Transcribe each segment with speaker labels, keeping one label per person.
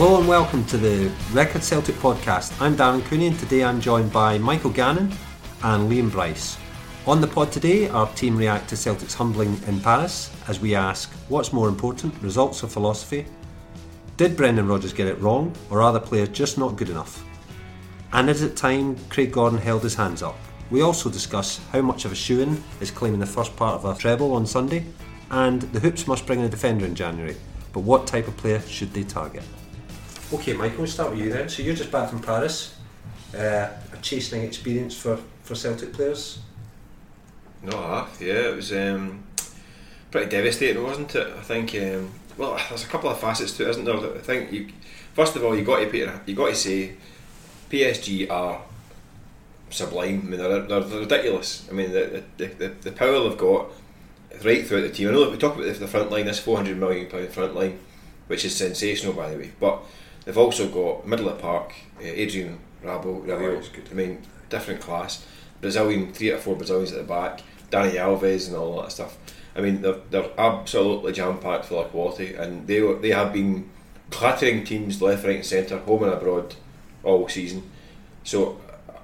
Speaker 1: Hello and welcome to the Record Celtic podcast. I'm Darren Cooney and today I'm joined by Michael Gannon and Liam Bryce. On the pod today, our team react to Celtic's humbling in Paris as we ask what's more important, results or philosophy? Did Brendan Rodgers get it wrong or are the players just not good enough? And is it time Craig Gordon held his hands up? We also discuss how much of a shoe in is claiming the first part of a treble on Sunday, and the Hoops must bring in a defender in January. But what type of player should they target? Okay, Michael, we'll start with you then. So you're just back from Paris, uh, a chastening experience for, for Celtic players.
Speaker 2: No, ah, yeah, it was um, pretty devastating, wasn't it? I think. Um, well, there's a couple of facets to it, isn't there? I think you, first of all, you got to put, you got to say, PSG are sublime. I mean, they're, they're, they're ridiculous. I mean, the, the, the, the power they've got right throughout the team. I know if we talk about the front line, this 400 million pound front line, which is sensational, by the way, but They've also got middle of park, uh, Adrien Rabiot, Rabiot oh, I mean, different class. Brazilian, three or four Brazilians at the back, Dani Alves and all that stuff. I mean, they're, they're absolutely jam packed for their quality, and they they have been clattering teams left, right, and centre, home and abroad, all season. So,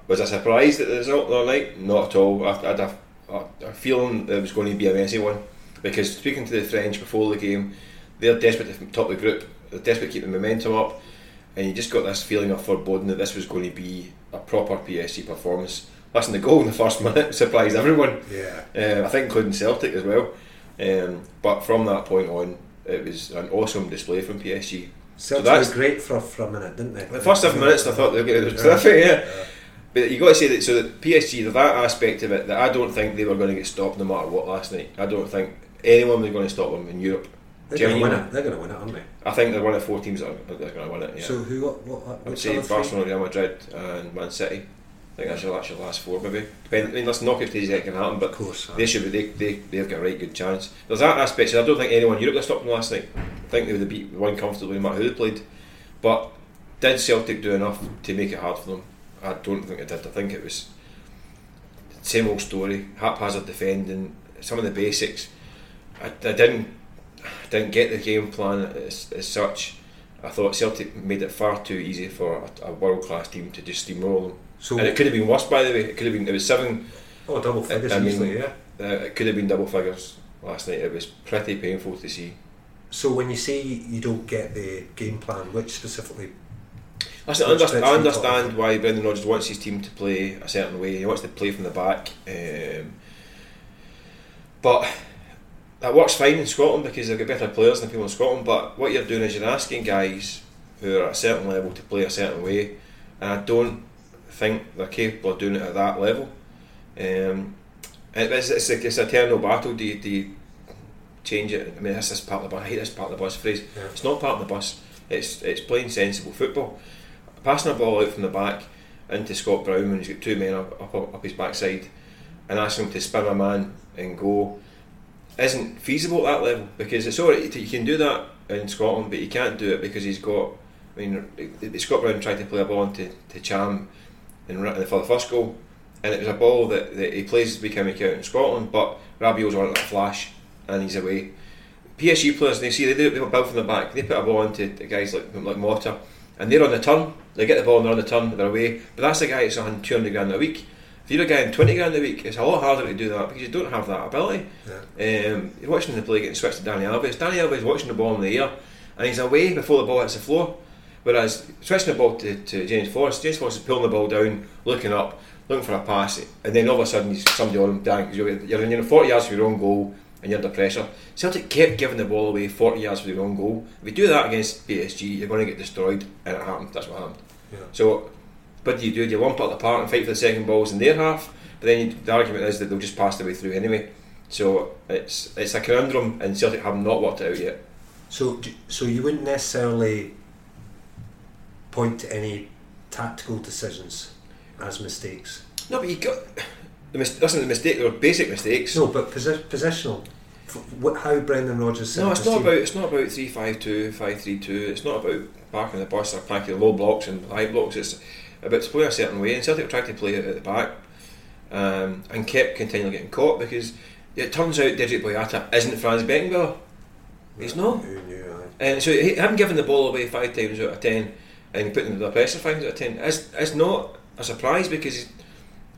Speaker 2: was I surprised at the result other night? Not at all. I, had a, a, a feeling it was going to be a messy one because speaking to the French before the game, they're desperate to top the group. They're desperate to keep the momentum up and you just got this feeling of foreboding that this was going to be a proper PSG performance. Listen, the goal in the first minute surprised everyone.
Speaker 1: Yeah.
Speaker 2: Uh, I think including Celtic as well. Um, but from that point on, it was an awesome display from PSG.
Speaker 1: Celtic so was great for, for a minute, didn't they?
Speaker 2: The first seven minutes, I thought they were going to terrific. Yeah. yeah. But you got to say that so that PSG, that aspect of it, that I don't think they were going to get stopped no matter what last night. I don't think anyone was going to stop them in Europe.
Speaker 1: They're going to win it. They're going to win it, aren't they? I
Speaker 2: think they're one of four teams that are, that are going to win it. Yeah.
Speaker 1: So who? What? what
Speaker 2: I would say Barcelona, Real Madrid, and Man City. I think that's your actual last four, maybe. Depending, I mean, let's knock it to that can happen, but
Speaker 1: of course,
Speaker 2: they should be. They, they they've got a right good chance. There's that aspect. So I don't think anyone in Europe stopped them last night. I think they would have beat one comfortably, no matter who they played. But did Celtic do enough to make it hard for them? I don't think it did. I think it was same old story, haphazard defending, some of the basics. I, I didn't didn't get the game plan as, as such. I thought Celtic made it far too easy for a, a world class team to just steamroll them. So and it could have been worse, by the way. It could have been. It was seven.
Speaker 1: Oh, double figures I mean, yeah. Uh,
Speaker 2: it could have been double figures last night. It was pretty painful to see.
Speaker 1: So when you say you don't get the game plan, which specifically?
Speaker 2: Listen, I understand, I understand why Brendan Rodgers wants his team to play a certain way. He wants to play from the back, um, but that works fine in Scotland because they've got better players than people in Scotland. But what you're doing is you're asking guys who are at a certain level to play a certain way, and I don't think they're capable of doing it at that level. Um, it's, it's, a, it's a eternal battle. Do you, do you change it? I mean, this is part of the bus. I hate this part of the bus phrase. Yeah. It's not part of the bus. It's it's playing sensible football. Passing a ball out from the back into Scott Brown when he's got two men up, up, up his backside and asking him to spin a man and go isn't feasible at that level because it's alright you can do that in Scotland but you can't do it because he's got I mean Scott Brown tried to play a ball into to Cham in, for the first goal and it was a ball that, that he plays week in week out in Scotland but Rabiot's on it like a flash and he's away. PSG players they see they do it build from the back they put a ball into guys like like Motta and they're on the turn. They get the ball and they're on the turn they're away. But that's a guy that's on 200 grand a week if you're getting 20 grand a week, it's a lot harder to do that because you don't have that ability. Yeah. Um, you're watching the play getting switched to Dani Alves. Dani Alves watching the ball in the air and he's away before the ball hits the floor. Whereas switching the ball to, to James Forrest, James Forrest is pulling the ball down, looking up, looking for a pass, and then all of a sudden he's somebody on him down because you're, you're in 40 yards from your own goal and you're under pressure. Celtic kept giving the ball away 40 yards from their own goal. If you do that against PSG, you're going to get destroyed, and it happened. That's what happened. Yeah. So do you do? Do you lump it apart and fight for the second balls in their half? But then you, the argument is that they'll just pass the way through anyway. So it's it's a conundrum, and Celtic have not worked it out yet.
Speaker 1: So, so you wouldn't necessarily point to any tactical decisions as mistakes.
Speaker 2: No, but you got the mis- listen. The mistake, they were basic mistakes.
Speaker 1: No, but posi- positional. F- how Brendan Rodgers.
Speaker 2: No, it's not about it's not about three five two, five three two. It's not about parking the bus or packing low blocks and high blocks. It's about to play a certain way, and Celtic tried to play it at the back, um, and kept continually getting caught because it turns out Dedryck Boyata isn't Franz Beckenbauer. He's not. And so he having given the ball away five times out of ten and putting the pressure five times out of ten is, is not a surprise because he's,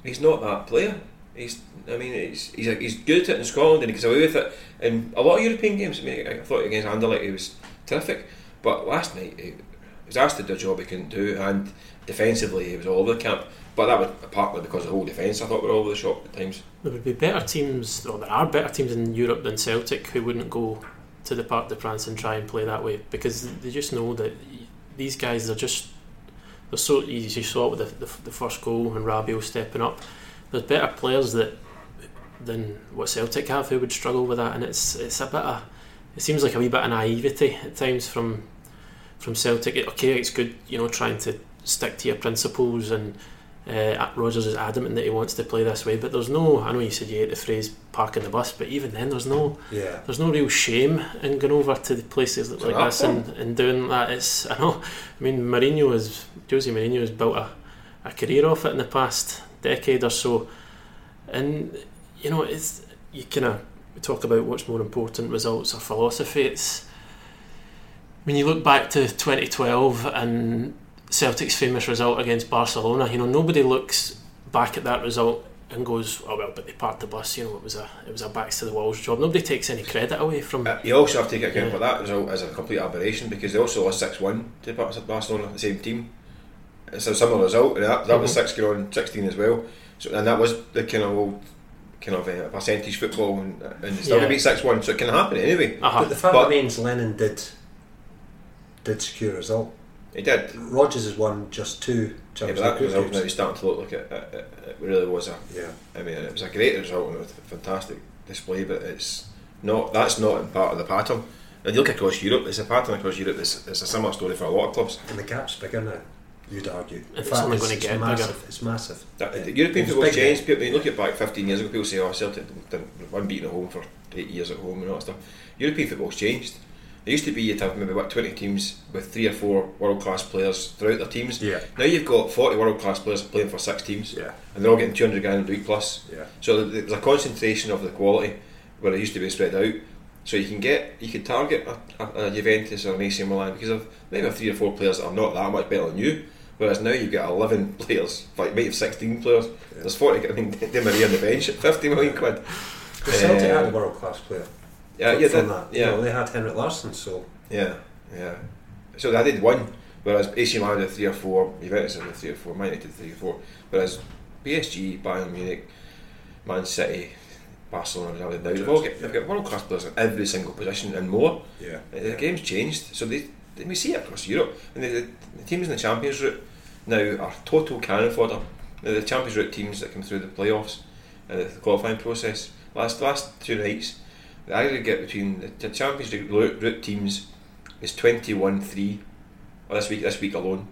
Speaker 2: he's not that player. He's I mean he's he's, he's good at it in Scotland and he gets away with it in a lot of European games. I, mean, I thought against Anderlecht he was terrific, but last night he was asked to do a job he couldn't do and defensively he was all over the camp. But that was partly because the whole defence I thought were all over the shop at times.
Speaker 3: There would be better teams, or there are better teams in Europe than Celtic who wouldn't go to the Parc de France and try and play that way because they just know that these guys are just they're so easy. You saw it with the, the, the first goal and Rabiot stepping up. There's better players that than what Celtic have who would struggle with that, and it's it's a bit of it seems like a wee bit of naivety at times from from Celtic. Okay, it's good, you know, trying to stick to your principles and uh, Rodgers is adamant that he wants to play this way, but there's no. I know you said you hate the phrase "parking the bus," but even then, there's no.
Speaker 1: Yeah.
Speaker 3: There's no real shame in going over to the places like this and, and doing that. It's. I know. I mean, Mourinho has Jose Mourinho has built a, a career off it in the past decade or so, and you know, it's you kind of talk about what's more important, results or philosophy. It's when you look back to 2012 and Celtic's famous result against Barcelona. You know, nobody looks back at that result and goes, "Oh well," but they parked the bus. You know, it was a it was a backs to the walls job. Nobody takes any credit away from.
Speaker 2: Uh, you also have to take account yeah. for that result as a complete aberration because they also lost six one to Barcelona, the same team. It's a similar result, and that, that mm-hmm. was six going sixteen as well. So and that was the kind of old kind of uh, percentage football, and, and still yeah. beat six one, so it can happen anyway.
Speaker 1: Uh-huh. But the fact but, remains, Lennon did did secure a result.
Speaker 2: He did.
Speaker 1: Rodgers has won just two
Speaker 2: Champions yeah, but that result now starting to look like it, it, it, really was a.
Speaker 1: Yeah. I
Speaker 2: mean, it was a great result and a fantastic display, but it's not. That's not part of the pattern. And you look across Europe, it's a pattern across Europe. It's, it's a similar story for a lot of clubs.
Speaker 1: And the gap's bigger now. You'd argue.
Speaker 3: In it's fact, only going to get
Speaker 1: massive.
Speaker 3: bigger.
Speaker 1: It's massive.
Speaker 2: That, yeah. The European football changed. People, you look at back 15 years ago, people say, "Oh, Celtic didn't unbeaten at home for eight years at home and all that stuff." European football's changed. It used to be you'd have maybe about twenty teams with three or four world class players throughout their teams.
Speaker 1: Yeah.
Speaker 2: Now you've got forty world class players playing for six teams.
Speaker 1: Yeah.
Speaker 2: And they're all getting two hundred grand a week plus.
Speaker 1: Yeah.
Speaker 2: So there's a concentration of the quality where it used to be spread out. So you can get you can target a, a, a Juventus or an AC Milan because of maybe three or four players that are not that much better than you. Whereas now you've got 11 players, like maybe 16 players. Yeah. There's 40, I mean, Di Maria on the bench at 50 million quid.
Speaker 1: The Celtic um, had a world class player.
Speaker 2: Yeah, yeah,
Speaker 1: that, that. yeah. You know, they had Henrik Larsson, so
Speaker 2: yeah, yeah. So they did one, whereas AC Milan did three or four, Juventus did three or four, Man United did three or four, whereas PSG, Bayern Munich, Man City, Barcelona, now they've all got, they've got world class players in every single position and more.
Speaker 1: Yeah,
Speaker 2: the game's changed, so they, we see it across Europe, and the, the, the teams in the Champions route now are total cannon fodder. Now the Champions route teams that come through the playoffs and the qualifying process. Last last two nights, the aggregate between the, the Champions League route teams is 21-3 this week this week alone.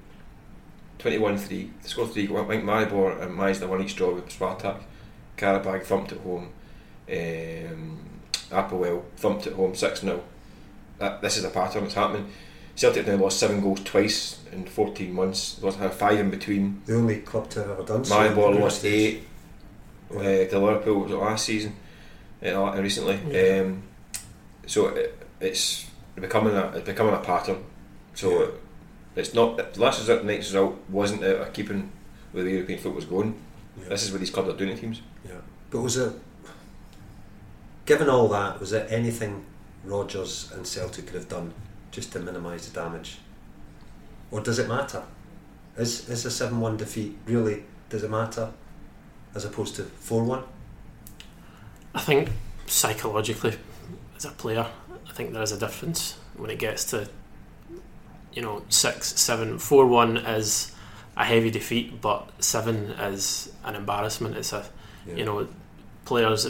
Speaker 2: 21-3 they scored 3 I think Maribor and Majsna won each draw with Spartak. Qarabag thumped at home. Um, Apoel thumped at home 6-0 this is a pattern that's happening Celtic now lost 7 goals twice in 14 months lost had 5 in between
Speaker 1: the only club to have ever done
Speaker 2: so Maribor lost 8 yeah. uh, to Liverpool was it last season uh, recently yeah. um, so it, it's becoming a it's becoming a pattern. So yeah. it's not last result, night's result wasn't a keeping where the European foot was going. Yeah. This is what these clubs are doing to teams.
Speaker 1: Yeah, but was it given all that? Was there anything Rodgers and Celtic could have done just to minimise the damage, or does it matter? Is is a seven one defeat really does it matter as opposed to four one?
Speaker 3: I think psychologically, as a player, I think there is a difference when it gets to you know six, seven, four, one is a heavy defeat, but seven is an embarrassment. It's a yeah. you know players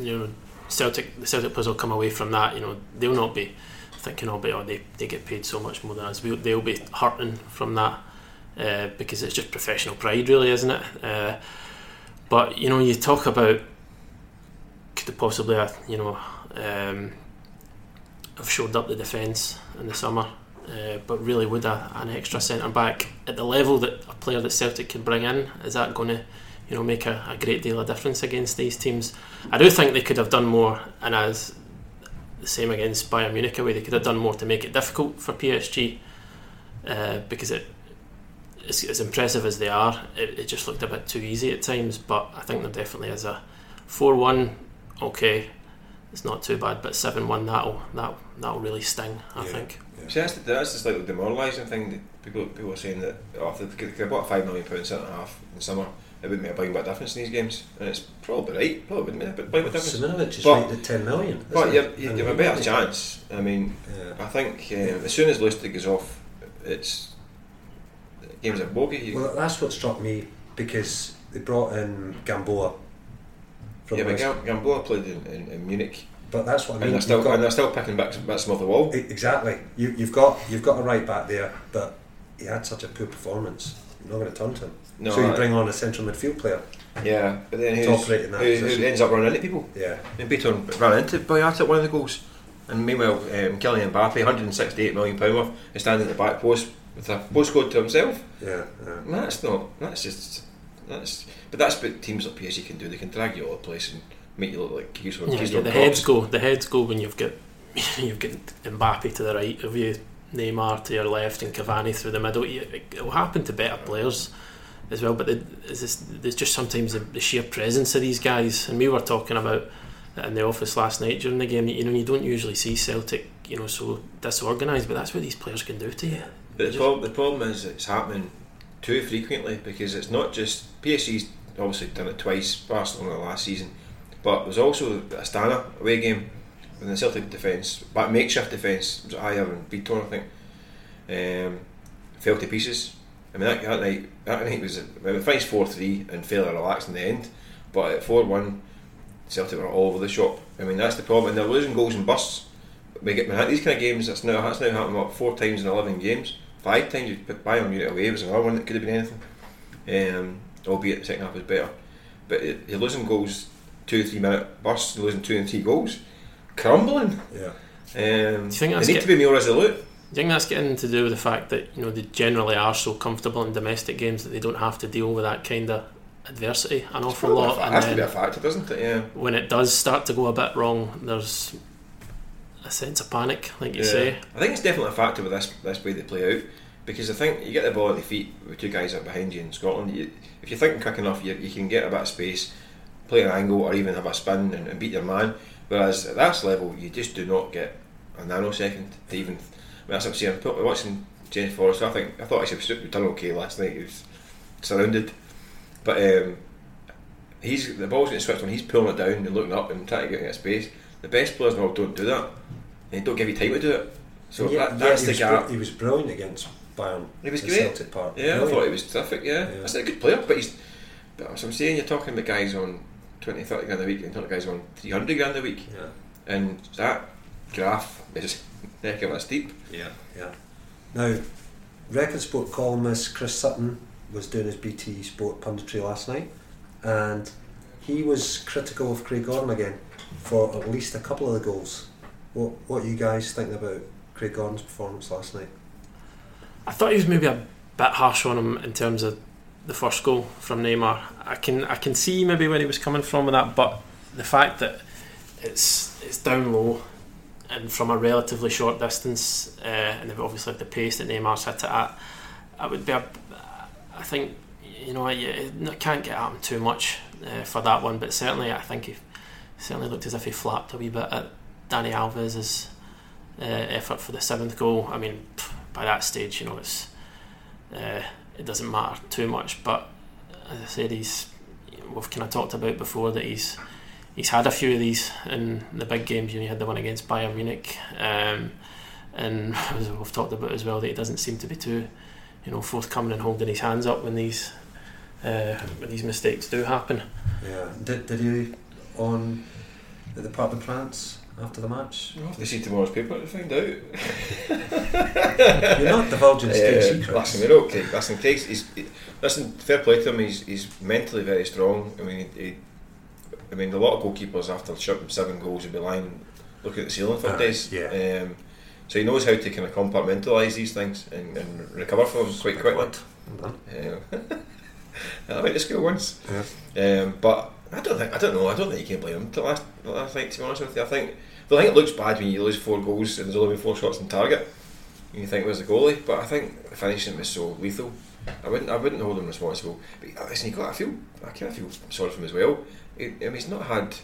Speaker 3: you know Celtic the Celtic players will come away from that. You know they'll not be thinking, oh, but oh, they they get paid so much more than us. They'll be hurting from that uh, because it's just professional pride, really, isn't it? Uh, but you know, you talk about could possibly, uh, you know, um, have showed up the defence in the summer. Uh, but really, would a, an extra centre back at the level that a player that Celtic can bring in is that going to, you know, make a, a, great deal of difference against these teams? I do think they could have done more, and as the same against Bayern Munich away, they could have done more to make it difficult for PSG uh, because it as, as impressive as they are, it, it just looked a bit too easy at times. But I think there definitely is a four-one. Okay, it's not too bad, but seven-one that'll that that'll really sting. I yeah. think.
Speaker 2: Yeah. See, that's, the, that's the slightly demoralising thing. That people people are saying that oh, if they've bought a five million pound centre half in summer, it wouldn't make a big bit difference in these games, and it's probably right. Probably wouldn't make a big difference.
Speaker 1: Simunovic is but, right ten million.
Speaker 2: But you have a better chance. I mean, yeah. I think um, as soon as Lustig goes off, it's games at bogey.
Speaker 1: Well, that's what struck me because they brought in Gamboa.
Speaker 2: yeah, but Gam- Gamboa played in, in, in, Munich.
Speaker 1: But that's what I mean.
Speaker 2: And they're still, got, and they're still picking bits, bits off the wall.
Speaker 1: Exactly. You, you've got you've got a right back there, but he had such a poor performance. You're not going to turn to him. No, so you bring on a central midfield player.
Speaker 2: Yeah, but then who's, who, who ends up running into people.
Speaker 1: Yeah.
Speaker 2: And Bitton ran into Boyata at one of the goals. And meanwhile, um, Kylian Mbappe, 168 million pound worth, is standing at the back post with a postcode to himself.
Speaker 1: Yeah, yeah.
Speaker 2: that's not. That's just. That's. But that's what teams like PSG can do. They can drag you all the place and make you look like
Speaker 3: keystone. Yeah, yeah the heads go. The heads go when you've got you've got Mbappe to the right of you, Neymar to your left, and Cavani through the middle. It will happen to better players as well. But there's just sometimes the, the sheer presence of these guys, and we were talking about in the office last night during the game. You know, you don't usually see Celtic, you know, so disorganised, but that's what these players can do to you.
Speaker 2: But the, the problem is it's happening too frequently because it's not just PSG's obviously done it twice, Barcelona last season, but there's also the Astana away game with the Celtic defence, but makeshift defence, was Ajer and Bitton, I think, um, fell to pieces. I mean, that, that night, that night was, well, it finished 4 3 and fairly relaxed in the end, but at 4 1, Celtic were all over the shop. I mean, that's the problem, and they're losing goals and busts. We get these kind of games. That's now that's now happened what four times in eleven games five times you put Bayern Munich away it was another one that could have been anything. Um, albeit the second half was better. But you're losing goals two or three minute busts, losing two and three goals, crumbling.
Speaker 1: Yeah.
Speaker 2: Um, Do you think they need get, to be more resolute.
Speaker 3: Do you think that's getting to do with the fact that you know they generally are so comfortable in domestic games that they don't have to deal with that kind of adversity an awful lot?
Speaker 2: It has to be a factor, doesn't it? Yeah.
Speaker 3: When it does start to go a bit wrong, there's a sense of panic, like you yeah. say.
Speaker 2: I think it's definitely a factor with this this way they play out because I think you get the ball at the feet with two guys up behind you in Scotland. You, if you're thinking quick enough, you, you can get a bit of space, play an angle, or even have a spin and, and beat your man. Whereas at that level, you just do not get a nanosecond to even. I mean, what I'm saying. I'm watching James Forrest, I think I thought I should have done okay last night. He was surrounded, but um, he's the ball's getting switched on. He's pulling it down and looking up and trying to get in space. The best players in the world don't do that. They don't give you time to do it. So yeah, that, that's
Speaker 1: yeah,
Speaker 2: the gap.
Speaker 1: Br- he was brilliant against Bayern.
Speaker 2: He was great.
Speaker 1: Celtic part.
Speaker 2: Yeah, brilliant. I thought he was terrific. Yeah, yeah. that's a good player. But he's. But as I'm saying, you're talking about guys on 20, 30 grand a week, and talking guys on 300 grand a week.
Speaker 1: Yeah.
Speaker 2: And that graph is neck of a steep.
Speaker 1: Yeah, yeah. Now, Record Sport columnist Chris Sutton was doing his BT Sport punditry last night, and he was critical of Craig Gordon again for at least a couple of the goals. What what you guys thinking about Craig Gordon's performance last night?
Speaker 3: I thought he was maybe a bit harsh on him in terms of the first goal from Neymar. I can I can see maybe where he was coming from with that, but the fact that it's it's down low and from a relatively short distance, uh, and obviously had the pace that Neymar's hit it at, I would be a, I think you know you can't get at him too much uh, for that one, but certainly I think he certainly looked as if he flapped a wee bit at Dani Alves' uh, effort for the seventh goal. I mean, by that stage, you know, it's uh, it doesn't matter too much. But as I said, he's we've kind of talked about before that he's he's had a few of these in the big games. You know, he had the one against Bayern Munich, um, and we've talked about as well that he doesn't seem to be too you know, forthcoming and holding his hands up when these uh, when these mistakes do happen.
Speaker 1: Yeah. Did, did you on at the Parc des Princes after the match?
Speaker 2: We'll have to see tomorrow's paper to find out.
Speaker 1: You're not divulging state
Speaker 2: Uh,
Speaker 1: secrets.
Speaker 2: Listen, we're okay. Listen, Craig's, he's, he, listen, fair play to him. He's, he's mentally very strong. I mean, he, I mean, a lot of goalkeepers after shooting seven goals would be lying, looking at the ceiling for
Speaker 1: Aye,
Speaker 2: days.
Speaker 1: yeah.
Speaker 2: Um, so he knows how to kind of compartmentalise these things and, and recover from them quite quickly.
Speaker 1: Good. Well done.
Speaker 2: Um, I went to school once.
Speaker 1: Yeah.
Speaker 2: Um, but I don't think I don't know. I don't think you can blame him. To last, the last night, to be honest with you, I think I think it looks bad when you lose four goals and there's only been four shots on target. And you think where's the goalie? But I think the finishing was so lethal. I wouldn't I wouldn't hold him responsible. But uh, listen, you got I feel I kind of feel sorry for him as well. He, I mean, he's not had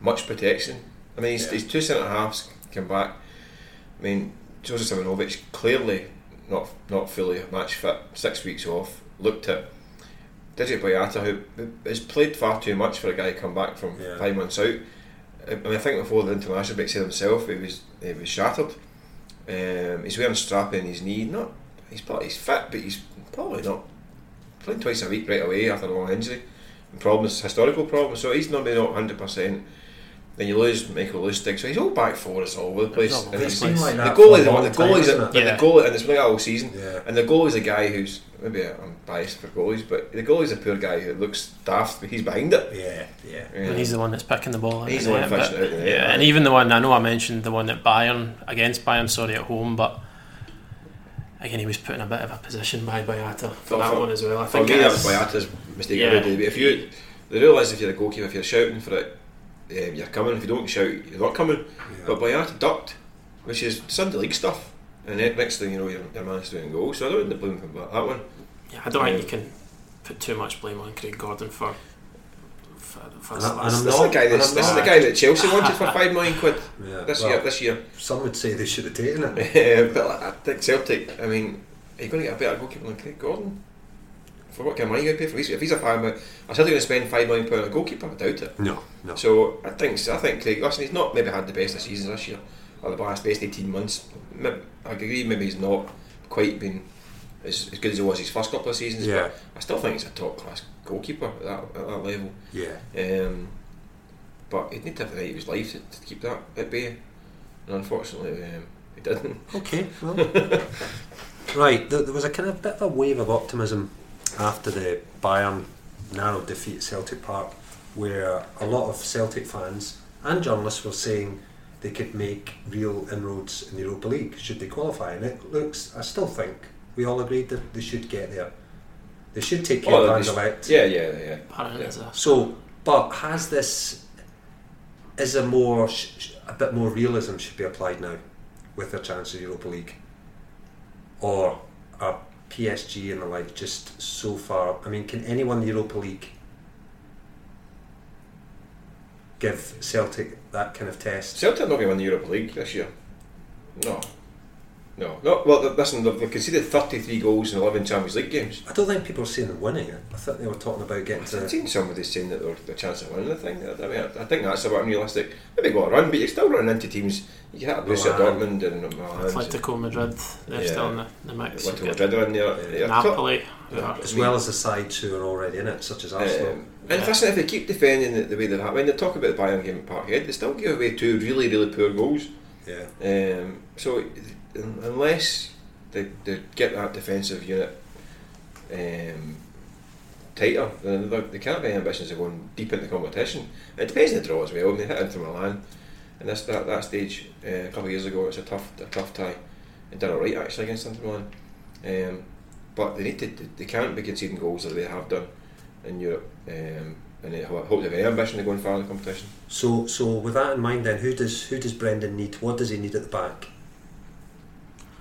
Speaker 2: much protection. I mean, he's,
Speaker 1: Yeah.
Speaker 2: he's two centre halves come back. I mean, Joseph Simunovic clearly not not fully match fit. Six weeks off. Looked at Dedryck Boyata, who has played far too much for a guy to come back from
Speaker 1: Yeah.
Speaker 2: five months out. I mean, I think before the international break said himself, he was he was shattered. Um, he's wearing a strap in his knee. Not he's probably he's fit, but he's probably not playing twice a week right away after a long injury. And problems, historical problems. So he's not maybe not hundred percent. Then you lose Michael Lustig, so he's all back for us all over the place. And
Speaker 3: the
Speaker 2: he's,
Speaker 3: place.
Speaker 1: Like
Speaker 2: the
Speaker 1: that
Speaker 2: goalie, the,
Speaker 1: long
Speaker 2: the
Speaker 1: time,
Speaker 2: goalie's,
Speaker 1: hasn't
Speaker 2: a,
Speaker 3: Yeah.
Speaker 2: the goalie, and it's been like that all season.
Speaker 1: Yeah.
Speaker 2: And the goalie's a guy who's maybe I'm biased for goalies, but the goalie's a poor guy who looks daft, but he's behind it.
Speaker 1: Yeah, yeah.
Speaker 3: And he's the one that's picking the ball.
Speaker 2: He's the one
Speaker 3: net,
Speaker 2: fishing
Speaker 3: but-
Speaker 2: it out in
Speaker 3: Yeah, and even the one I know I mentioned the one at Bayern against Bayern, sorry at home, but again he was put in a bit of a position by Boyata for
Speaker 2: For-
Speaker 3: that
Speaker 2: for-
Speaker 3: one as well. I think
Speaker 2: me,
Speaker 3: it
Speaker 2: that
Speaker 3: is-
Speaker 2: was Boyata's mistake
Speaker 3: Yeah.
Speaker 2: every day. But if you, they realise if you're a goalkeeper, if you're shouting for it, um, you're coming. If you don't shout, you're not coming. But Boyata ducked, which is Sunday league stuff. And then next thing you know, your, your man's doing goals. So I don't think blame him for that one.
Speaker 3: Yeah, I don't
Speaker 2: Yeah.
Speaker 3: think you can put too much blame on Craig Gordon for. For, for
Speaker 1: And I, and I'm
Speaker 2: This is
Speaker 1: not-
Speaker 2: the guy that's
Speaker 1: and I'm
Speaker 2: this is the guy that Chelsea wanted for five million quid
Speaker 1: Yeah.
Speaker 2: this
Speaker 1: well,
Speaker 2: year. This year,
Speaker 1: Some would say they should have taken it.
Speaker 2: but like, I think Celtic. I mean, are you going to get a better goalkeeper than Craig Gordon? For what kind of money you going to pay for? If he's a five million, are Celtic going to spend five million pound on a goalkeeper? I doubt it.
Speaker 1: No, no.
Speaker 2: So I think I think Craig. Listen, he's not maybe had the best of seasons this year, or the last best eighteen months. Maybe, I agree. Maybe he's not quite been as, as good as he was his first couple of seasons.
Speaker 1: Yeah.
Speaker 2: But I still think he's a top class goalkeeper at that, at that level.
Speaker 1: Yeah.
Speaker 2: Um, but he'd need to have the night of his life to, to keep that at bay. And unfortunately, um, he didn't.
Speaker 1: Okay, well. right, there, there was a kind of bit of a wave of optimism after the Bayern narrow defeat at Celtic Park, where a lot of Celtic fans and journalists were saying they could make real inroads in the Europa League should they qualify. And it looks, I still think, we all agreed that they should get there. They should take care
Speaker 2: Oh,
Speaker 1: of
Speaker 2: they
Speaker 1: Anderlecht.
Speaker 2: Yeah, yeah, yeah.
Speaker 3: Apparent
Speaker 2: Yeah.
Speaker 1: So, but has this is a more sh- sh- a bit more realism should be applied now with their chance of Europa League, or are PSG and the like just so far? I mean, can anyone in the Europa League give Celtic that kind of test?
Speaker 2: Celtic not going to win the Europa League this year. No. No. no well, th- listen, they've, they've conceded 33 goals in 11 Champions League games.
Speaker 1: I don't think people are saying they're winning it. I thought they were talking about getting
Speaker 2: I've
Speaker 1: to.
Speaker 2: seen somebody saying that they're the chance of winning the thing. I, mean, I, I think that's about bit unrealistic. Maybe go a run, but you're still running into teams. You can have Borussia
Speaker 1: Milan.
Speaker 2: Dortmund and Milan.
Speaker 3: Atletico Madrid. They're
Speaker 2: Yeah.
Speaker 3: still in the, the mix.
Speaker 2: Atletico
Speaker 3: You've got
Speaker 2: Madrid are in there. Yeah.
Speaker 3: Napoli. who are-
Speaker 1: As well as the sides who are already in it, such as Arsenal.
Speaker 2: Um, and listen, if they keep defending it the way they have, when they talk about the Bayern game at Parkhead, they still give away two really, really poor goals.
Speaker 1: yeah.
Speaker 2: Um, so un- unless they, they get that defensive unit um, tighter, then they- they can't any ambitions of going deep into competition. It depends on the draw as well. Mean, they hit Inter Milan, and this that, that stage uh, a couple of years ago, it was a tough a tough tie. And done alright actually against Inter Milan. Um, but they need to they can't be conceding goals as they have done in Europe. Um, and they ho- hope they have any ambition to go far in the competition.
Speaker 1: So, so with that in mind, then who does who does Brendan need? What does he need at the back?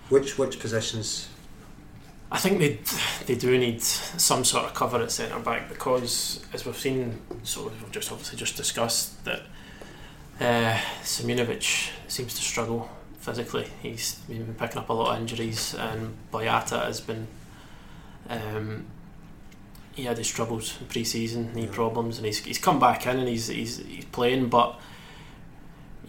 Speaker 1: Which which positions?
Speaker 3: I think they they do need some sort of cover at centre back because, as we've seen, so we've just obviously just discussed that uh, seems to struggle physically. He's been picking up a lot of injuries, and Boyata has been. Um, he had his troubles in pre-season, knee
Speaker 1: Yeah.
Speaker 3: problems, and he's, he's come back in and he's, he's he's playing. But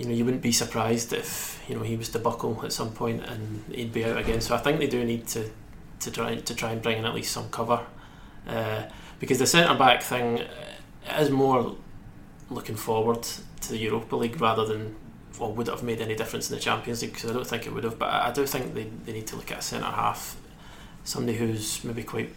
Speaker 3: you know, you wouldn't be surprised if you know he was to buckle at some point and he'd be out again. So I think they do need to to try to try and bring in at least some cover, uh, because the centre back thing is more looking forward to the Europa League rather than well, would it have made any difference in the Champions League? Because I don't think it would have. But I do think they, they need to look at a centre half, somebody who's maybe quite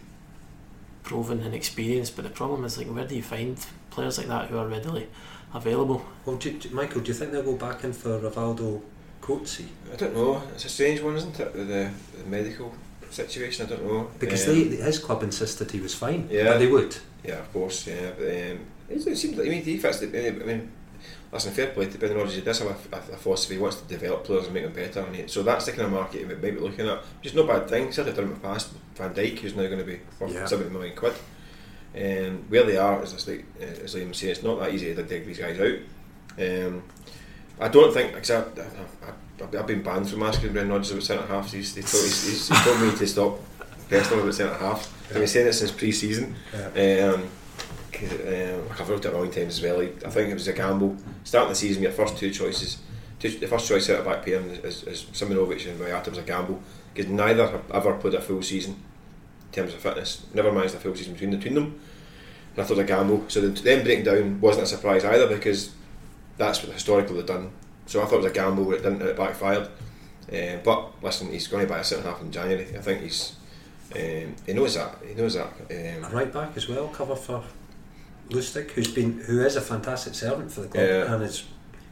Speaker 3: proven and experienced. But the problem is like, where do you find players like that who are readily available?
Speaker 1: Well, do, Michael, do you think they'll go back in for Rivaldo Coetzee?
Speaker 2: I don't know. It's a strange one, isn't it? The, the medical situation. I don't know
Speaker 1: because um, they, his club insisted he was fine.
Speaker 2: Yeah,
Speaker 1: but they would.
Speaker 2: Yeah, of course. Yeah, but um, it seems like I mean he fits. The, I mean listen, fair play to Brendan Rodgers. He does have a, a, a, philosophy. He wants to develop players and make them better. And he, so that's the kind of market he might be looking at. Which is no bad thing. Certainly done in the past. Van Dijk, who's now going to be worth yeah. 70 million quid. Um, where they are, as, like, uh, as Liam says, it's not that easy to dig these guys out. Um, I don't think, except I, I, I've been banned from asking Brendan Rodgers about centre halves. He's, he's, he's, he's, he's told me to stop pestering about centre half. I've been saying it since pre season. Yeah. Um, um, I've wrote it a times as well. I think it was a gamble. Starting the season, your first two choices, two, the first choice of back pair is, is Simunovic and Boyata was a gamble because neither have ever played a full season terms of fitness. Never managed a full season between the between them. And I thought it was a gamble. So the, them breaking down wasn't a surprise either because that's what historically they've done. So I thought it was a gamble, but it didn't. It backfired. Uh, but listen, he's going to buy a centre half in January. I think he's um, he knows that. He knows that. Um,
Speaker 1: right back as well, cover for Lustig, who's been who is a fantastic servant for the club yeah. and is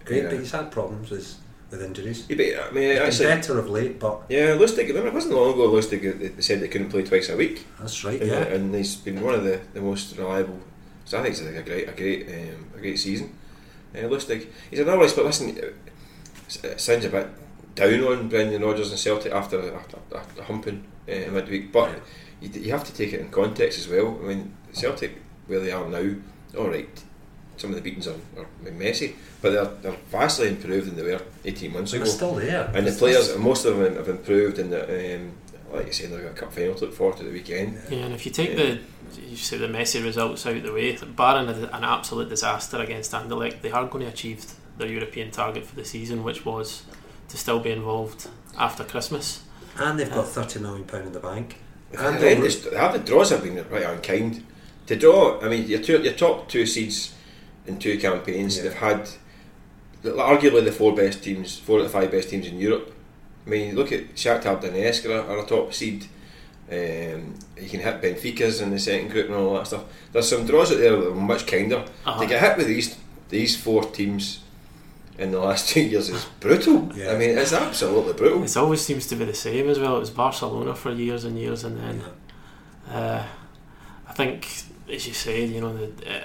Speaker 1: great, yeah. but he's had problems with with injuries.
Speaker 2: Yeah, but, I mean,
Speaker 1: he's actually, been better of late, but
Speaker 2: yeah, Lustig. Remember, it wasn't long ago. Lustig they said they couldn't play twice a week.
Speaker 1: That's right.
Speaker 2: And,
Speaker 1: yeah,
Speaker 2: and he's been one of the, the most reliable. So I think it's a great a great um, a great season. Uh, Lustig, he's another but listen, it sounds a bit down on Brendan Rodgers and Celtic after after, after humping uh, midweek, but you, you have to take it in context as well. I mean, Celtic where they are now, all right, some of the beatings are, are messy, but they're, they're vastly improved than they were 18 months
Speaker 1: ago.
Speaker 2: They're
Speaker 1: still there.
Speaker 2: And the players, most of them have improved, and um, like you say, they've got a cup final to look forward to the weekend.
Speaker 3: Yeah, and if you take the you say the messy results out of the way, barring an absolute disaster against Anderlecht, they are going to achieve their European target for the season, which was to still be involved after Christmas.
Speaker 1: And they've got uh, thirty million pound in the bank.
Speaker 2: And the, the, the draws have been right unkind to draw, I mean, your two, your top two seeds in two campaigns, yeah. they've had arguably the four best teams, four of the five best teams in Europe. I mean, look at Shakhtar Donetsk are, are a top seed. Um, you can hit Benfica's in the second group and all that stuff. There's some draws out there that are much kinder. Uh-huh. To get hit with these these four teams in the last two years is brutal. Yeah. I mean, it's absolutely brutal.
Speaker 3: It always seems to be the same as well. It was Barcelona for years and years, and then uh, I think as you said, you know, the, uh,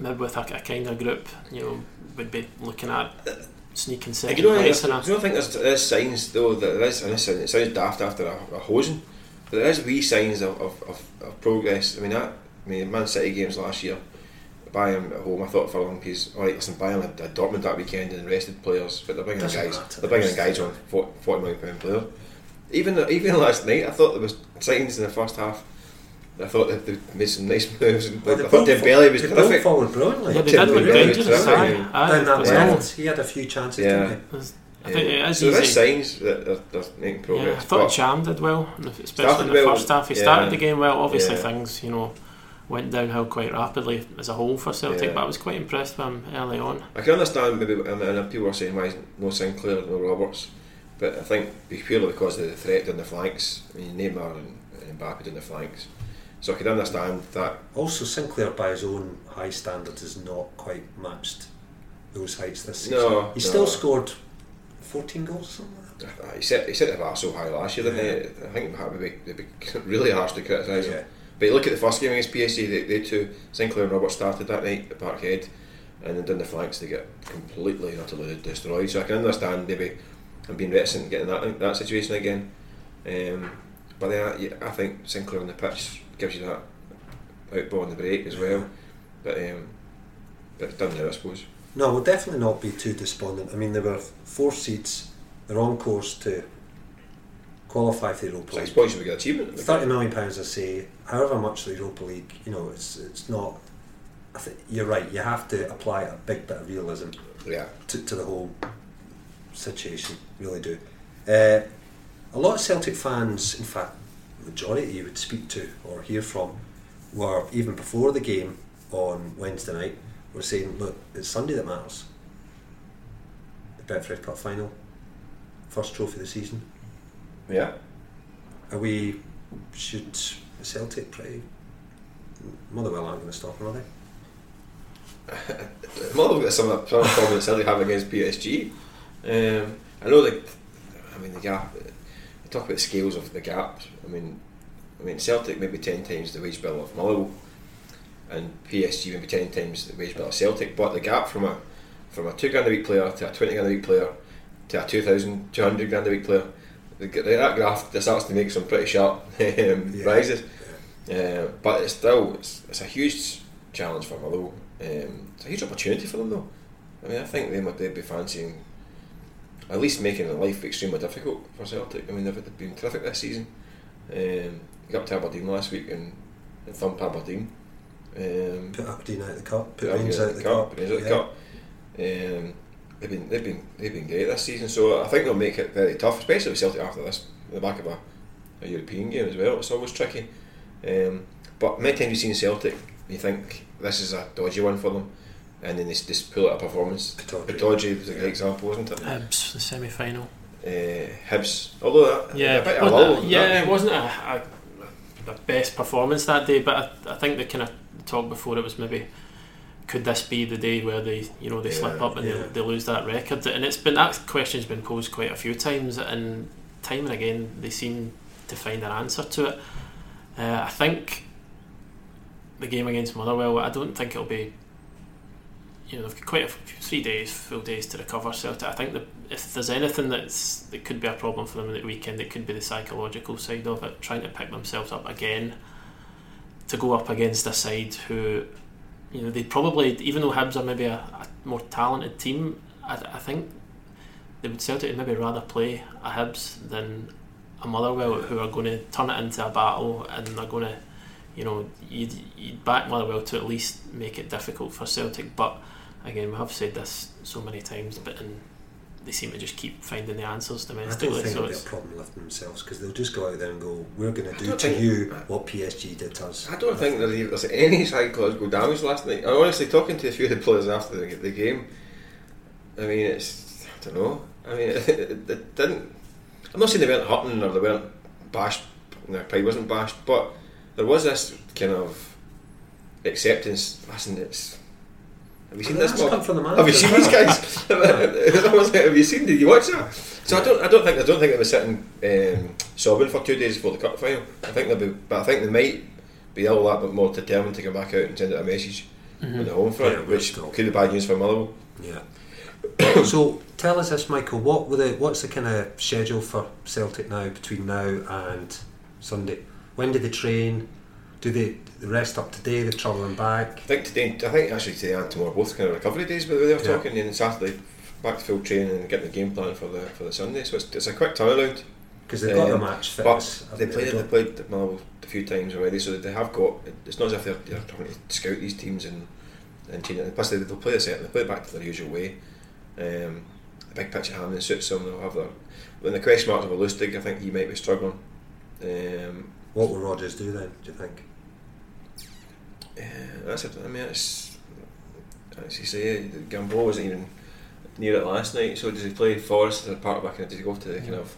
Speaker 3: maybe with a, a kind of group, you know, would be looking at sneaking second
Speaker 2: you know, place. I, I don't think there's, there's signs though that there is, and it sounds daft after a, a hosing, but there is wee signs of, of, of, of progress. I mean, that, I mean, Man City games last year, Bayern at home, I thought for a long piece, alright, oh, listen, Bayern had, had Dortmund that weekend and rested players, but they're bringing Doesn't guys, matter. they're bringing guys on 40, 40 million pound player. Even even last night, I thought there was signs in the first half I thought that they made some nice moves. well, I thought Dembele was
Speaker 1: they
Speaker 2: perfect.
Speaker 1: forward brilliantly.
Speaker 3: Yeah, they did look dangerous.
Speaker 1: Down that left, he had a few chances.
Speaker 2: Yeah.
Speaker 3: I think it is
Speaker 2: so there signs that they're, they're making progress.
Speaker 3: Yeah, I thought Cham did well, especially in the well, first half. He yeah. started the game well. Obviously, yeah. things you know went downhill quite rapidly as a whole for Celtic, yeah. but I was quite impressed with him early on.
Speaker 2: I can understand maybe, and people are saying why no Sinclair, no Roberts, but I think purely because of the threat on the flanks. I mean, Neymar and, and Mbappe on the flanks so I could understand that.
Speaker 1: Also, Sinclair, by his own high standards, is not quite matched those heights this season.
Speaker 2: No,
Speaker 1: he
Speaker 2: no.
Speaker 1: still scored 14 goals or something like
Speaker 2: He set, he set the bar so high last year, didn't yeah. he? I think it would be, be really harsh to criticise yeah. him. But you look at the first game against PSG, they, they two, Sinclair and Robert started that night at Parkhead, and then down the flanks they get completely and utterly destroyed. So I can understand maybe I'm being reticent getting that that situation again. Um, but then yeah, I think Sinclair on the pitch gives you that outball on the break as well. But um, but done now, I suppose.
Speaker 1: No, we'll definitely not be too despondent. I mean, there were four seats. They're on course to qualify for the Europa
Speaker 2: League. Six points would be achievement.
Speaker 1: Thirty million pounds, I say. However much the Europa League, you know, it's it's not. I think you're right. You have to apply a big bit of realism.
Speaker 2: Yeah.
Speaker 1: To, to the whole situation, really do. Uh, a lot of Celtic fans, in fact, majority you would speak to or hear from were even before the game on Wednesday night were saying, look, it's Sunday that matters. The Betfred Cup final, first trophy of the season.
Speaker 2: Yeah.
Speaker 1: Are we should Celtic play? Motherwell aren't going to stop them, are
Speaker 2: they? Motherwell got some of the problems Celtic have against PSG. Um, I know that. I mean the gap. Talk about the scales of the gap. I mean, I mean Celtic maybe ten times the wage bill of Motherwell, and PSG maybe ten times the wage bill of Celtic. But the gap from a from a two grand a week player to a twenty grand a week player to a two thousand two hundred grand a week player that graph starts to make some pretty sharp um, yeah. rises. Yeah. Uh, but it's still it's, it's, a huge challenge for Motherwell. Um, it's a huge opportunity for them though. I mean, I think they might they'd be fancying at least making life extremely difficult for Celtic. I mean, they've been terrific this season. Um, got up to Aberdeen last week and, and thumped Aberdeen.
Speaker 1: Um, put Aberdeen out of the cup. Put Rangers out of the cup.
Speaker 2: Put out of the cup. Um, they've been they've been they've been great this season. So I think they'll make it very tough, especially with Celtic after this, in the back of a, a European game as well. It's always tricky. Um, but many times you've seen Celtic, you think this is a dodgy one for them, and then they just pull out a performance. Pittodrie was a great example, wasn't it?
Speaker 3: Hibs, the semi final.
Speaker 2: Uh, Hibs, although that,
Speaker 3: yeah,
Speaker 2: a
Speaker 3: wasn't it, yeah, it wasn't a, a, a, best performance that day, but I, I think the kind of talk before it was maybe could this be the day where they you know they yeah, slip up and yeah. they, they lose that record and it's been that question's been posed quite a few times and time and again they seem to find an answer to it uh, I think the game against Motherwell I don't think it'll be you know they've got quite a few, three days full days to recover so I think that if there's anything that's that could be a problem for them at the weekend it could be the psychological side of it trying to pick themselves up again to go up against a side who you know, they probably, even though Hibs are maybe a, a more talented team, I, I, think they would Celtic maybe rather play a Hibs than a Motherwell who are going to turn it into a battle and they're going to, you know, you'd, you'd back Motherwell to at least make it difficult for Celtic. But again, we have said this so many times, but in they seem to just keep finding the answers domestically.
Speaker 1: I don't think so it'll be a problem lifting themselves because they'll just go out there and go, "We're going to do to you uh, what PSG did to us."
Speaker 2: I don't think there's any psychological damage last night. I honestly talking to a few of the players after the, the game. I mean, it's I don't know. I mean, it, it, it didn't. I'm not saying they weren't hurting or they weren't bashed. Their pride wasn't bashed, but there was this kind of acceptance. Listen, it's have you seen this? Come from the Have you seen these guys? have you seen? Did you watch that? So I don't. I don't think. I don't think they were sitting um, sobbing for two days before the cup final. I think they'll be, but I think they might be a little bit more determined to come back out and send out a message mm-hmm. on the home front, yeah, which could be bad news for Motherwell.
Speaker 1: Yeah. so tell us this, Michael. What were the what's the kind of schedule for Celtic now between now and Sunday? When do they train? Do they rest up today? They're travelling back.
Speaker 2: I think today. I think actually today and tomorrow both kind of recovery days. But they were yeah. talking, and Saturday back to full training and getting the game plan for the for the Sunday. So it's, it's a quick turnaround.
Speaker 1: Because they've got um, the match
Speaker 2: fitness. But they played. They played a few times already, so they have got. It's not as if they're, they're trying to scout these teams and and change it. Plus, they, they'll play the set. They play it back to their usual way. Um, the big pitch at Hampden suits them. They'll have their. When the question marks of a Lustig, I think he might be struggling. Um,
Speaker 1: what will Rodgers do then? Do you think?
Speaker 2: Yeah, that's it. I mean, it's as you say, Gambo wasn't even near it last night. So does he play Forrest as a part of a kind of, does he go to the kind of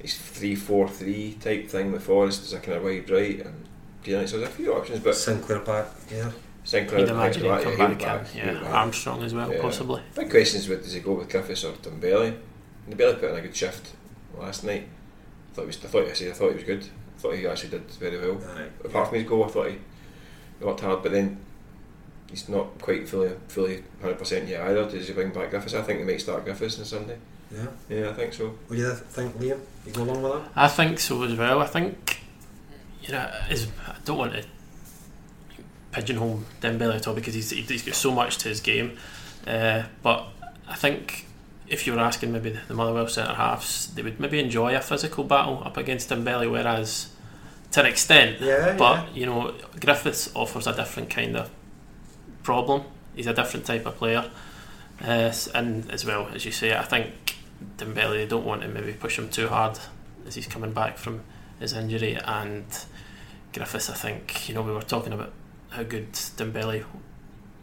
Speaker 2: his three four three type thing with Forrest as a kind of wide right and you know, so there's a few options. But
Speaker 1: Sinclair back, yeah.
Speaker 2: Sinclair,
Speaker 3: You'd imagine he'd come back, back, yeah. yeah. Armstrong as well, yeah. possibly.
Speaker 2: Big questions with does he go with Griffiths or Dembele? Dembele put in a good shift last night. I thought he was, I thought I said I thought he was good. I thought he actually did very well. Aye. Apart from his goal, I thought he worked hard, but then he's not quite fully fully hundred percent yet either. Does he bring back Griffiths? I think he might start Griffiths on Sunday.
Speaker 1: Yeah,
Speaker 2: yeah, I think so.
Speaker 1: What do you think, Liam? You go along with that?
Speaker 3: I think so as well. I think you know, is I don't want to pigeonhole Dembele at all because he's he's got so much to his game, uh, but I think. If you were asking maybe the Motherwell centre halves, they would maybe enjoy a physical battle up against Dembele, whereas to an extent.
Speaker 1: Yeah,
Speaker 3: but yeah. you know, Griffiths offers a different kind of problem. He's a different type of player, uh, and as well as you say, I think Dembele they don't want to maybe push him too hard as he's coming back from his injury, and Griffiths. I think you know we were talking about how good Dembele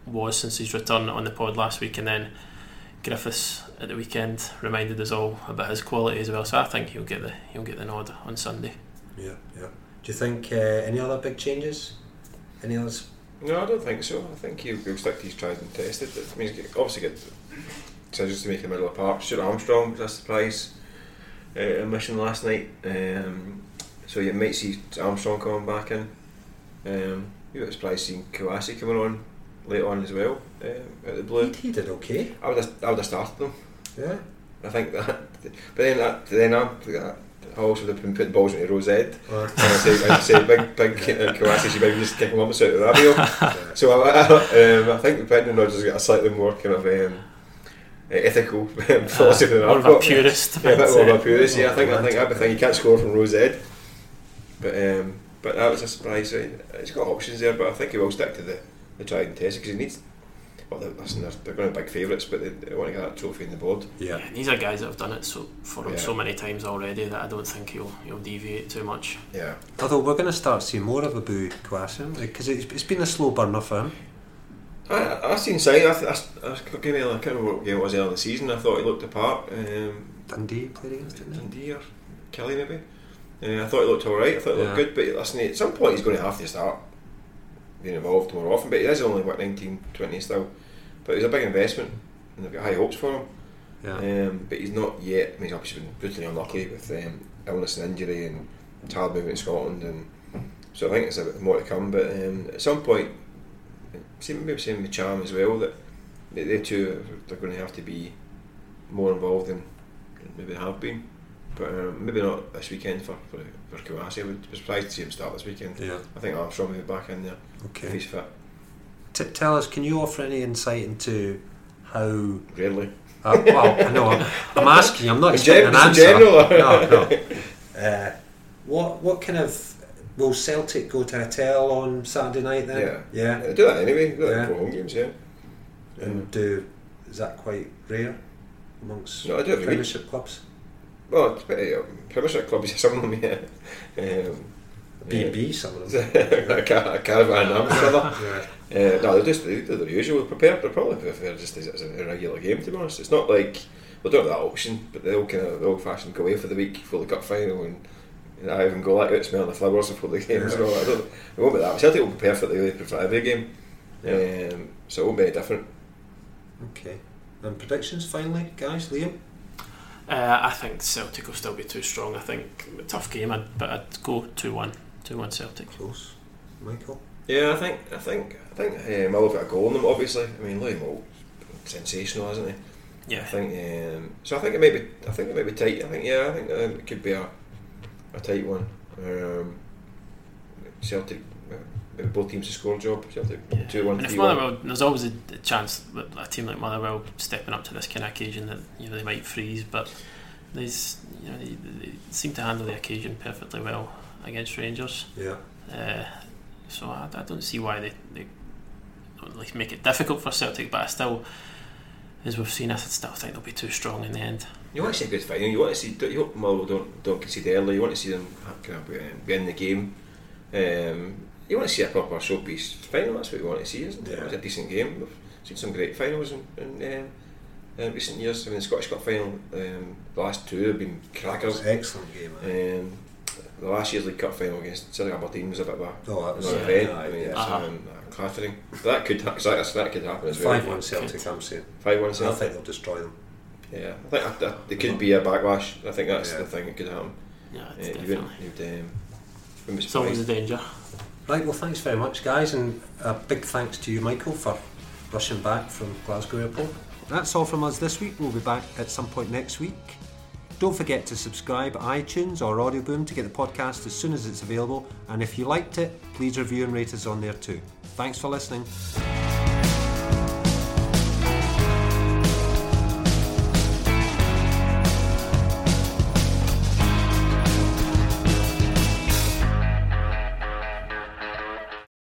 Speaker 3: was since his return on the pod last week, and then Griffiths at the weekend reminded us all about his quality as well. So I think he'll get the he'll get the nod on Sunday.
Speaker 1: Yeah, yeah. Do you think uh, any other big changes? Any others?
Speaker 2: No, I don't think so. I think he'll, he'll stick to his tried and tested. I mean, he's obviously got decisions to make in the middle of the park. Stuart Armstrong was a surprise uh, admission last night. Um, so you might see Armstrong coming back in. Um, you were surprised seeing Kouassi coming on later on as well at the blue.
Speaker 1: He, did okay.
Speaker 2: I would have, I would have started them.
Speaker 1: Yeah.
Speaker 2: I think that, but then that, then I, I also would have been putting balls into Rose Head.
Speaker 1: Uh,
Speaker 2: And I say, I say big, big uh, Kouassi should maybe just kick him up out of Rabiot. So I, I, um, I think Brendan Rodgers got a slightly more kind of um, ethical philosophy than I've got.
Speaker 3: purist.
Speaker 2: Yeah, a bit more of a purist. Yeah, I think I think I think you can't score from Rose Head. But um, but that was a surprise. Right? He's got options there, but I think he will stick to the the tried and tested because he needs. Well, they're, listen, they're, they're going to be big favourites, but they, they want to get that trophy in the board.
Speaker 1: yeah.
Speaker 3: Yeah, these are guys that have done it so for him
Speaker 2: Yeah.
Speaker 3: so many times already that I don't think he'll he'll deviate too much.
Speaker 2: Yeah.
Speaker 1: Although we're going to start seeing more of Eboue Kouassi because it's, it's been a slow burner for him.
Speaker 2: I I seen sign. I, th- I, I, I can't remember what game it was earlier in the season. I thought he looked apart. Um,
Speaker 1: Dundee played against him.
Speaker 2: Dundee or Kelly maybe. Uh, I thought he looked alright. I thought he looked
Speaker 1: Yeah.
Speaker 2: good, but listen, at some point he's going to have to start being involved more often. But he is only what 19, 20 still. But it's a big investment, and they've got high hopes for him.
Speaker 1: Yeah.
Speaker 2: Um, but he's not yet. I mean, he's obviously been brutally unlucky with um, illness and injury and child movement in Scotland, and so I think it's a bit more to come. But um, at some point, same maybe same with Charm as well. That they, they two they're going to have to be more involved than maybe they have been. But um, maybe not this weekend for for, for Kouassi. I would be surprised to see him start this weekend.
Speaker 1: Yeah.
Speaker 2: I think Armstrong will be back in there
Speaker 1: okay.
Speaker 2: if he's fit.
Speaker 1: T- tell us, can you offer any insight into how?
Speaker 2: Rarely.
Speaker 1: Uh, well, no, I'm, I'm asking. I'm not
Speaker 2: In
Speaker 1: expecting an
Speaker 2: in
Speaker 1: answer.
Speaker 2: general,
Speaker 1: no, no. Uh, what what kind of will Celtic go to a tell on Saturday night then?
Speaker 2: Yeah.
Speaker 1: Yeah.
Speaker 2: They do that anyway. They do
Speaker 1: Yeah.
Speaker 2: home games, yeah.
Speaker 1: And do is that quite rare amongst
Speaker 2: No, I do.
Speaker 1: Premiership clubs?
Speaker 2: Well, pretty, um, Premiership clubs, some of them, yeah. Um,
Speaker 1: BB, some of them.
Speaker 2: a, a caravan brother.
Speaker 1: yeah.
Speaker 2: Uh, no, they're just they do their usual. Prepare, they're probably prefer just as, as a regular game. To be honest, it's not like they don't have that option, but they'll kind of the old-fashioned go away for the week for the cup final and. and I even go like out smelling the flowers before the game. So I don't, it won't be that. I think Celtic will prepare for the for every game, um, so it won't be any different.
Speaker 1: Okay. And predictions finally, guys. Liam.
Speaker 3: Uh, I think Celtic will still be too strong. I think a tough game, I'd, but I'd go two one, two one Celtic.
Speaker 1: Close. Michael.
Speaker 2: Yeah, I think I think I think um, I'll got a goal in them. Obviously, I mean Louis Moult, sensational, isn't he?
Speaker 3: Yeah.
Speaker 2: I think um, so. I think it may be. I think it may be tight. I think yeah. I think um, it could be a a tight one. Um, Celtic, uh, maybe both teams to score job. Celtic
Speaker 3: Yeah.
Speaker 2: two one
Speaker 3: and if. Motherwell, there's always a, a chance that a team like Motherwell stepping up to this kind of occasion that you know they might freeze, but you know they, they seem to handle the occasion perfectly well against Rangers.
Speaker 1: Yeah.
Speaker 3: Uh, so I, I don't see why they, they don't like make it difficult for Celtic, but I still, as we've seen, I still think they'll be too strong in the end.
Speaker 2: You want to see a good final. You want to see. You hope Motherwell don't don't concede early. You want to see them kind of be in the game. Um, you want to see a proper showpiece final. That's what you want to see, isn't it?
Speaker 1: Yeah.
Speaker 2: It's a decent game. We've seen some great finals in, in um, uh, recent years. I mean, the Scottish Cup final, um, the last two have been crackers.
Speaker 1: Excellent game. eh?
Speaker 2: Um, the last year's League Cup final against Celtic Aberdeen was a bit of a
Speaker 1: Oh, that was
Speaker 2: another
Speaker 3: yeah,
Speaker 2: event.
Speaker 1: yeah,
Speaker 2: I mean,
Speaker 1: yeah.
Speaker 3: Uh-huh.
Speaker 2: um, clattering. That could ha- that, that could happen as well.
Speaker 1: Five one Celtic. I'm saying.
Speaker 2: Five one Celtic.
Speaker 1: I think they'll destroy them.
Speaker 2: Yeah, I think that, that, there could be a backlash. I think that's
Speaker 1: Yeah.
Speaker 2: the thing that could happen.
Speaker 3: Yeah,
Speaker 2: Uh,
Speaker 3: it's
Speaker 2: you
Speaker 3: definitely.
Speaker 2: wouldn't, you'd, um, wouldn't be
Speaker 3: It's always a danger.
Speaker 1: Right. Well, thanks very much, guys, and a big thanks to you, Michael, for rushing back from Glasgow Airport. That's all from us this week. We'll be back at some point next week. Don't forget to subscribe iTunes or Audioboom to get the podcast as soon as it's available. And if you liked it, please review and rate us on there too. Thanks for listening.